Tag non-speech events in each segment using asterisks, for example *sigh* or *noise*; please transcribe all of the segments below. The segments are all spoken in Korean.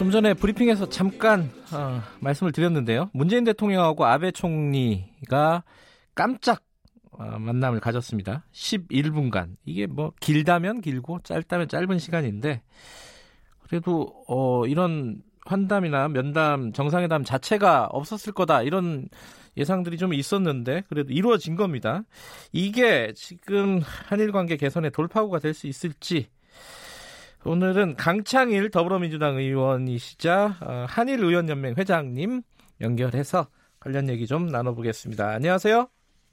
좀 전에 브리핑에서 잠깐 어, 말씀을 드렸는데요. 문재인 대통령하고 아베 총리가 깜짝 어, 만남을 가졌습니다. 11분간. 이게 뭐 길다면 길고 짧다면 짧은 시간인데 그래도 어, 이런 환담이나 면담, 정상회담 자체가 없었을 거다 이런 예상들이 좀 있었는데 그래도 이루어진 겁니다. 이게 지금 한일 관계 개선의 돌파구가 될 수 있을지 오늘은 강창일 더불어민주당 의원이시자 어, 한일 의원연맹 회장님 연결해서 관련 얘기 좀 나눠보겠습니다. 안녕하세요.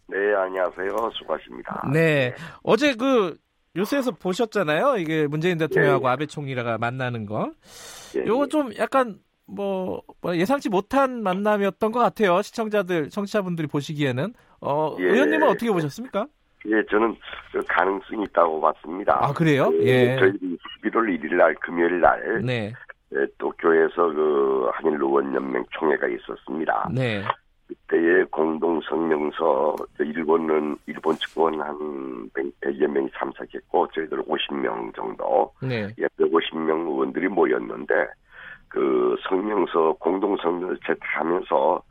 네, 안녕하세요. 수고하십니다. 네, 어제 그 뉴스에서 보셨잖아요. 이게 문재인 대통령하고 네. 아베 총리가 만나는 거. 네. 요거 좀 약간 뭐, 뭐, 예상치 못한 만남이었던 것 같아요. 시청자들, 청취자분들이 보시기에는. 어, 예. 의원님은 어떻게 보셨습니까? 예, 저는 그 가능성이 있다고 봤습니다. 아, 그래요? 예. 예. 저희들이 11월 1일 날, 금요일 날. 네. 예, 도쿄에서 그 한일 의원연맹 총회가 있었습니다. 네. 그때의 공동 성명서 일본은 일본 측은 한 100여 명이 참석했고 저희들 50명 정도 네. 150명 의원들이 모였는데 그 성명서 공동 성명을 채택하면서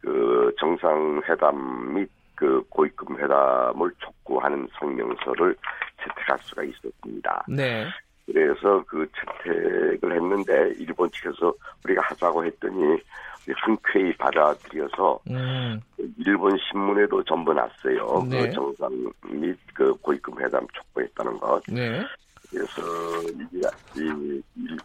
그 정상회담 및 그 고위급 회담을 촉구하는 성명서를 채택할 수가 있었습니다. 네. 그래서 그 채택을 했는데 일본 측에서 우리가 하자고 했더니 흔쾌히 받아들여서 음. 일본 신문에도 전부 났어요. 그 네. 그 정상 및 그 고위급 회담 촉구했다는 것. 네. 그래서 이게 이, 이,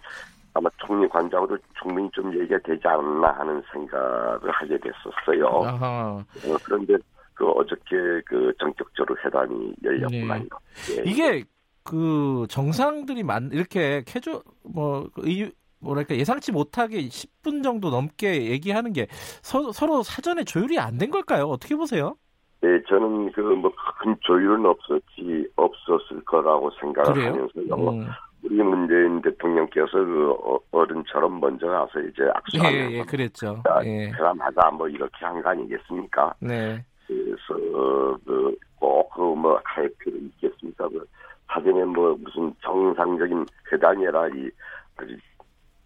아마 총리 관장으로 충분히 좀 얘기가 되지 않나 하는 생각을 하게 됐었어요. 어, 그런데 그 어저께 그 전격적으로 회담이 열렸구만요. 네. 예. 이게 그 정상들이 만 이렇게 캐주 뭐 이, 뭐랄까 예상치 못하게 10분 정도 넘게 얘기하는 게 서, 로 사전에 조율이 안 된 걸까요? 어떻게 보세요? 네, 저는 그 뭐 큰 조율은 없었지 없었을 거라고 생각을 그래요? 하면서요. 음. 우리 문재인 대통령께서 그 어, 어른처럼 먼저 가서 이제 악수하면서 예, 예, 그랬죠. 예. 그람하자 뭐 이렇게 한 거 아니겠습니까? 네. 그래서 그꼭그뭐 할 필요 있겠습니까? 그 사전에 뭐 무슨 정상적인 회담이라 이 아주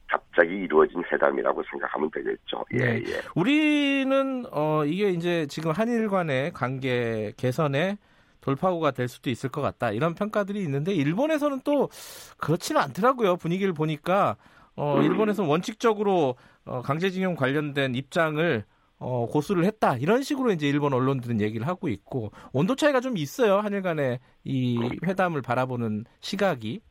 갑자기 이루어진 회담이라고 생각하면 되겠죠. 예, 네. 예. 우리는 어 이게 이제 지금 한일 간의 관계 개선에 돌파구가 될 수도 있을 것 같다. 이런 평가들이 있는데 일본에서는 또 그렇지는 않더라고요. 분위기를 보니까 어 음. 일본에서는 원칙적으로 어 강제징용 관련된 입장을 어, 고수를 했다 이런 식으로 이제 일본 언론들은 얘기를 하고 있고 온도 차이가 좀 있어요 한일 간의 이 회담을 바라보는 시각이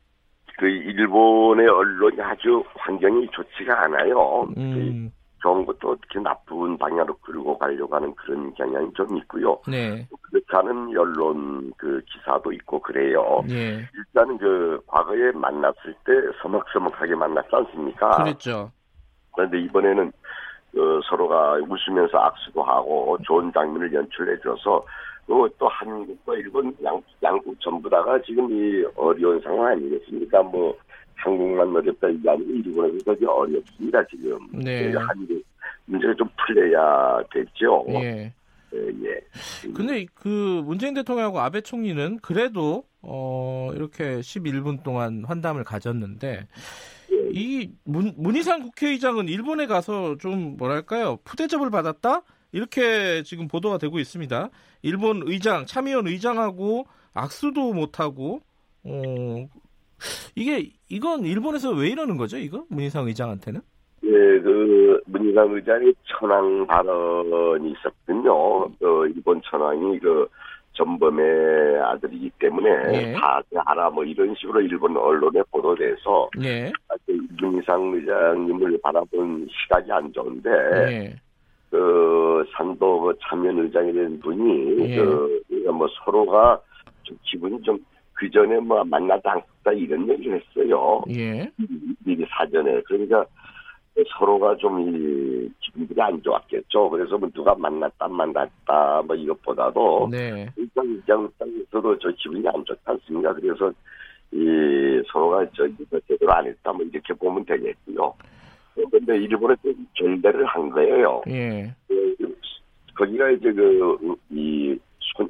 그 일본의 언론이 아주 환경이 좋지가 않아요. 음. 그 좋은 것도 어떻게 나쁜 방향으로 끌고 가려고 하는 그런 경향이 좀 있고요. 네. 그렇지 않은 언론 그 기사도 있고 그래요. 네. 일단은 그 과거에 만났을 때 서먹서먹하게 만났지 않습니까? 그랬죠. 그런데 이번에는 그 서로가 웃으면서 악수도 하고 좋은 장면을 연출해줘서 그또 한국과 일본 양, 양국 전부 다가 지금 이 어려운 상황 아니겠습니까? 뭐 한국만 어렵다 아니고 일본에서 되 어렵습니다 지금. 네. 한일 문제가 좀 풀려야 되죠. 예. 예, 예. 근데 그 문재인 대통령하고 아베 총리는 그래도 어 이렇게 11분 동안 환담을 가졌는데 예. 이 문, 문희상 국회의장은 일본에 가서 좀 뭐랄까요 푸대접을 받았다 이렇게 지금 보도가 되고 있습니다. 일본 의장 참의원 의장하고 악수도 못하고 어 이게 이건 일본에서 왜 이러는 거죠? 이거 문희상 의장한테는? 예, 그 문희상 의장이 천황 발언이 있었군요. 그 일본 천황이 그 전범의 아들이기 때문에 예. 다 알아 뭐 이런 식으로 일본 언론에 보도돼서 예. 문희상 의장님을 바라본 시각이 안 좋은데 예. 그 산도 그 참여 의장이 된 분이 예. 그뭐 서로가 좀 기분이 좀 그 전에 뭐 만나다 않겠다 이런 얘기를 했어요. 예. 미리 사전에 그러니까 서로가 좀 이, 기분들이 안 좋았겠죠. 그래서 뭐 누가 만났다 만났다 뭐 이것보다도 네. 일단 입장에서도 저 기분이 안 좋지 않습니까? 그래서 이 서로가 저 이거 제대로 안 했다 뭐 이렇게 보면 되겠고요. 그런데 일본에 전대를 한 거예요. 예. 그, 거기가 이제 그이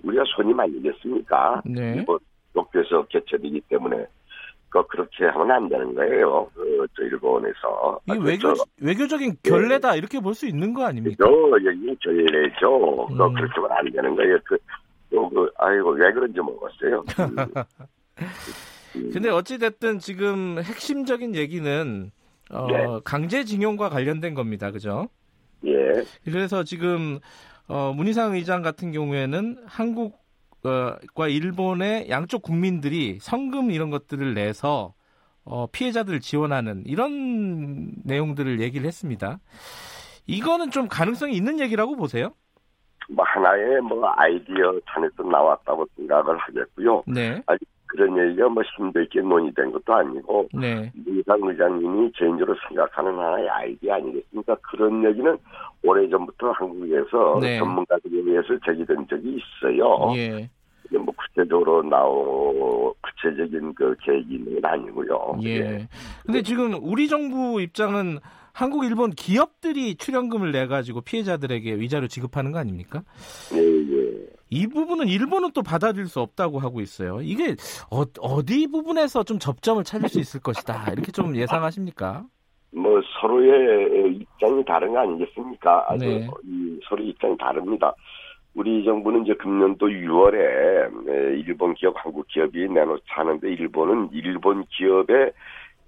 우리가 손님 아니겠습니까? 네. 일본 독교에서 개최되기 때문에 그 그렇게 하면 안 되는 거예요. 그, 저 일본에서. 이 외교 외교적인 결례다 네. 이렇게 볼 수 있는 거 아닙니까? 여기 결례죠. 음. 그 그렇게 하면 안 되는 거예요. 그, 또 그, 아이고 왜 그런지 모르겠어요. 음. *laughs* 근데 어찌 됐든 지금 핵심적인 얘기는 어, 네. 강제징용과 관련된 겁니다. 그죠? 예. 그래서 지금 어, 문희상 의장 같은 경우에는 한국 과 일본의 양쪽 국민들이 성금 이런 것들을 내서 어, 피해자들을 지원하는 이런 내용들을 얘기를 했습니다. 이거는 좀 가능성이 있는 얘기라고 보세요? 뭐 하나의 뭐 아이디어 탄에서 나왔다고 생각을 하겠고요. 네. 아직 그런 얘기가 뭐 심도 있게 논의된 것도 아니고 네. 이상 의장님이 개인적으로 생각하는 하나의 아이디어 아니겠습니까? 그런 얘기는 오래전부터 한국에서 네. 전문가들에 의해서 제기된 적이 있어요. 예. 뭐 구체적으로 나오 구체적인 그 계획이 아니고요. 예. 예. 근데 지금 우리 정부 입장은 한국, 일본 기업들이 출연금을 내 가지고 피해자들에게 위자료 지급하는 거 아닙니까? 예, 예. 이 부분은 일본은 또 받아들일 수 없다고 하고 있어요. 이게 어, 어디 부분에서 좀 접점을 찾을 수 있을 것이다. 이렇게 좀 예상하십니까? 뭐 서로의 입장이 다른 거 아니겠습니까? 아주 네. 이 서로 입장이 다릅니다. 우리 정부는 이제 금년도 6월에 일본 기업, 한국 기업이 내놓지 않은데 일본은 일본 기업에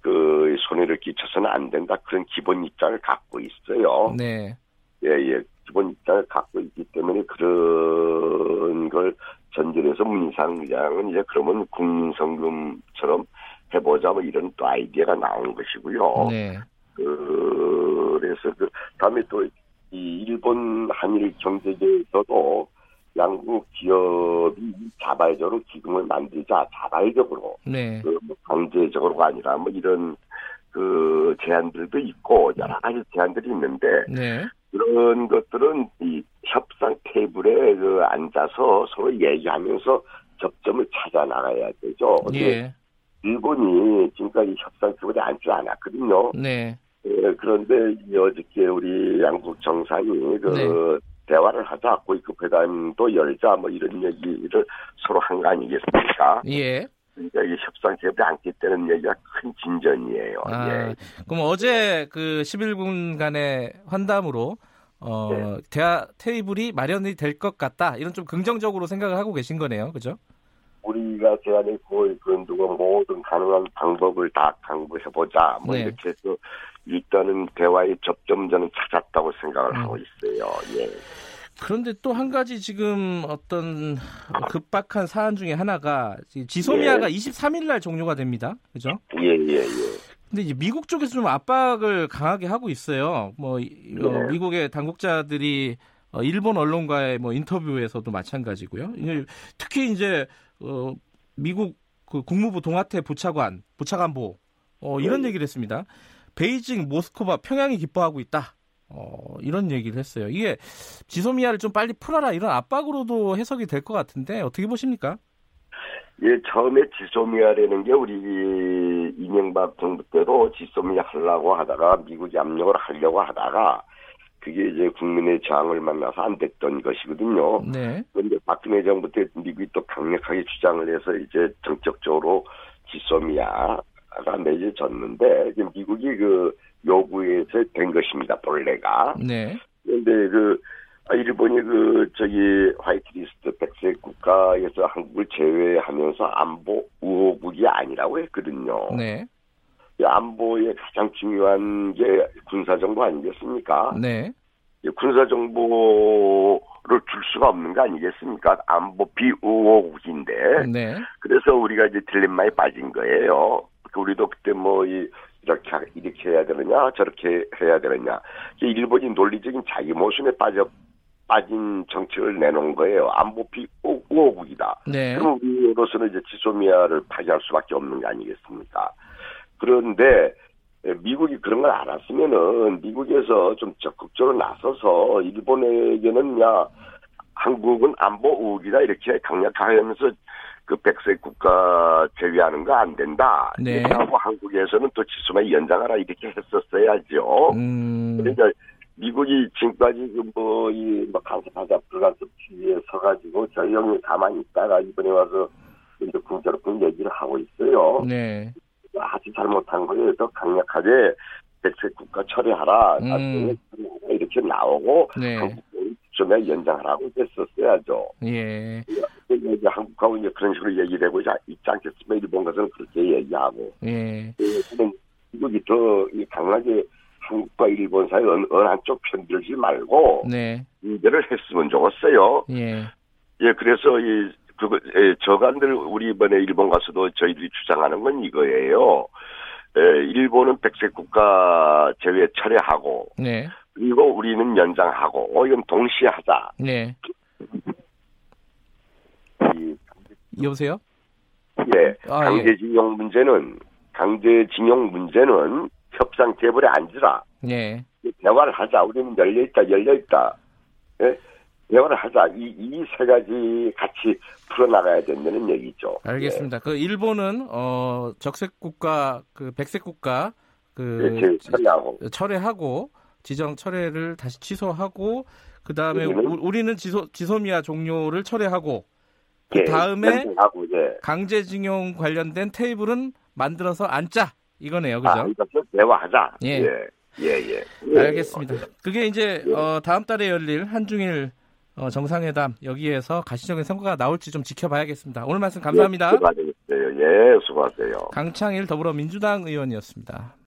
그 손해를 끼쳐서는 안 된다 그런 기본 입장을 갖고 있어요. 네. 예, 예. 기본 입장을 갖고 있기 때문에 그런 걸 전제해서 문희상 의장은 이제 그러면 국민성금처럼 해보자 뭐 이런 또 아이디어가 나온 것이고요. 네. 그래서 그 다음에 또 이 일본 한일 경제계에서도 양국 기업이 자발적으로 기금을 만들자 자발적으로 네. 그뭐 강제적으로가 아니라 뭐 이런 그 제안들도 있고 여러 가지 제안들이 있는데 네. 그런 것들은 이 협상 테이블에 그 앉아서 서로 얘기하면서 접점을 찾아 나가야 되죠. 예. 일본이 지금까지 협상 테이블에 앉지 않았거든요. 네. 예, 그런데 어저께 우리 양국 정상이 그 네. 대화를 하자 고위급 회담도 열자 뭐 이런 얘기를 서로 한 거 아니겠습니까? 예. 이 협상 테이블에 앉기 때는 얘기가 큰 진전이에요. 아, 예. 그럼 어제 그 11분 간의 환담으로 어, 네. 대화 테이블이 마련이 될 것 같다. 이런 좀 긍정적으로 생각을 하고 계신 거네요. 그죠? 우리가 제안했고 그 누가 모든 가능한 방법을 다 강구해보자. 뭐 네. 이렇게 해서 일단은 대화의 접점전은 찾았다고 생각을 음. 하고 있어요. 예. 그런데 또 한 가지 지금 어떤 급박한 사안 중에 하나가 지소미아가 23일 날 종료가 됩니다. 그죠? 예, 예, 예. 근데 이제 미국 쪽에서 좀 압박을 강하게 하고 있어요. 뭐 이- 어, 네. 미국의 당국자들이 어, 일본 언론과의 뭐 인터뷰에서도 마찬가지고요. 특히 이제 어, 미국 그 국무부 동아태 부차관 부차관보 어, 이런 네. 얘기를 했습니다. 베이징, 모스크바, 평양이 기뻐하고 있다. 어, 이런 얘기를 했어요. 이게 지소미아를 좀 빨리 풀어라 이런 압박으로도 해석이 될 것 같은데 어떻게 보십니까? 예, 처음에 지소미아라는 게 우리 이명박 정부 때도 지소미아 하려고 하다가 미국이 압력을 하려고 하다가 그게 이제 국민의 저항을 만나서 안 됐던 것이거든요. 네. 그런데 박근혜 정부 때 미국이 또 강력하게 주장을 해서 이제 정적적으로 지소미아 가 맺어졌는데 이제 미국이 그 요구해서 된 것입니다. 본래가. 네. 그런데 그 아, 일본이 그 저기 화이트리스트 백색 국가에서 한국을 제외하면서 안보 우호국이 아니라고 했거든요. 네. 이 안보의 가장 중요한 게 군사 정보 아니겠습니까? 네. 이 군사 정보를 줄 수가 없는 거 아니겠습니까? 안보 비우호국인데 네. 그래서 우리가 이제 딜레마에 빠진 거예요. 그 우리도 그때 뭐 이, 이렇게 하- 이렇게 해야 되느냐 저렇게 해야 되느냐. 일본이 논리적인 자기 모순에 빠져 빠진 정책을 내놓은 거예요. 안보피 우호국이다. 네. 그럼 우리로서는 이제 지소미아를 파기할 수밖에 없는 게 아니겠습니까? 그런데 미국이 그런 걸 알았으면은 미국에서 좀 적극적으로 나서서 일본에게는 야 한국은 안보 우국이다 이렇게 강력하게 하면서 그 백색 국가 제외하는 거 안 된다. 네. 하고 한국에서는 또 지소미아 연장하라 이렇게 했었어야죠. 음. 그러니까 미국이 지금까지 그 뭐, 이, 뭐, 간섭하자, 불간섭 주의에 서가지고 저희 형이 가만히 있다가 이번에 와서 이제 궁저롭게 얘기를 하고 있어요. 네. 아주 잘못한 거에 더 강력하게 백색 국가 처리하라, 음. 이렇게 나오고, 네. 한국 을좀 연장하라고 했었어야죠. 예. 이제 한국하고 이제 그런 식으로 얘기를 하고 있지 않겠습니까? 일본 가서는 그렇게 얘기하고. 예. 예 미국이 더 강하게 한국과 일본 사이 어느, 어느 한쪽 편들지 말고 네. 문제를 했으면 좋겠어요. 예. 예, 그래서 이 그거 예, 저간들 우리 이번에 일본 가서도 저희들이 주장하는 건 이거예요. 예, 일본은 백색 국가 제외 철회하고 네. 그리고 우리는 연장하고 어, 이건 동시에 하자. 네. 이, 여보세요? 예, 아, 강제징용 예. 문제는 강제징용 문제는 협상 테이블에 앉으라. 예. 대화를 하자. 우리는 열려 있다, 열려 있다. 예? 대화를 하자. 이 이 세 가지 같이 풀어나가야 된다는 얘기죠. 알겠습니다. 예. 그 일본은 어 적색 국가, 그 백색 국가 그 예, 철회하고 철회하고 지정 철회를 다시 취소하고 그 다음에 우리는 지소 지소미아 종료를 철회하고 그 예, 다음에 예, 강제징용 관련된 테이블은 만들어서 앉자. 이거네요, 그죠? 아, 이것을 대화하자. 예. 예. 예, 예. 알겠습니다. 그게 이제 어, 다음 달에 열릴 한중일 어, 정상회담 여기에서 가시적인 성과가 나올지 좀 지켜봐야겠습니다. 오늘 말씀 감사합니다. 예, 수고하세요. 예, 수고하세요. 강창일 더불어민주당 의원이었습니다.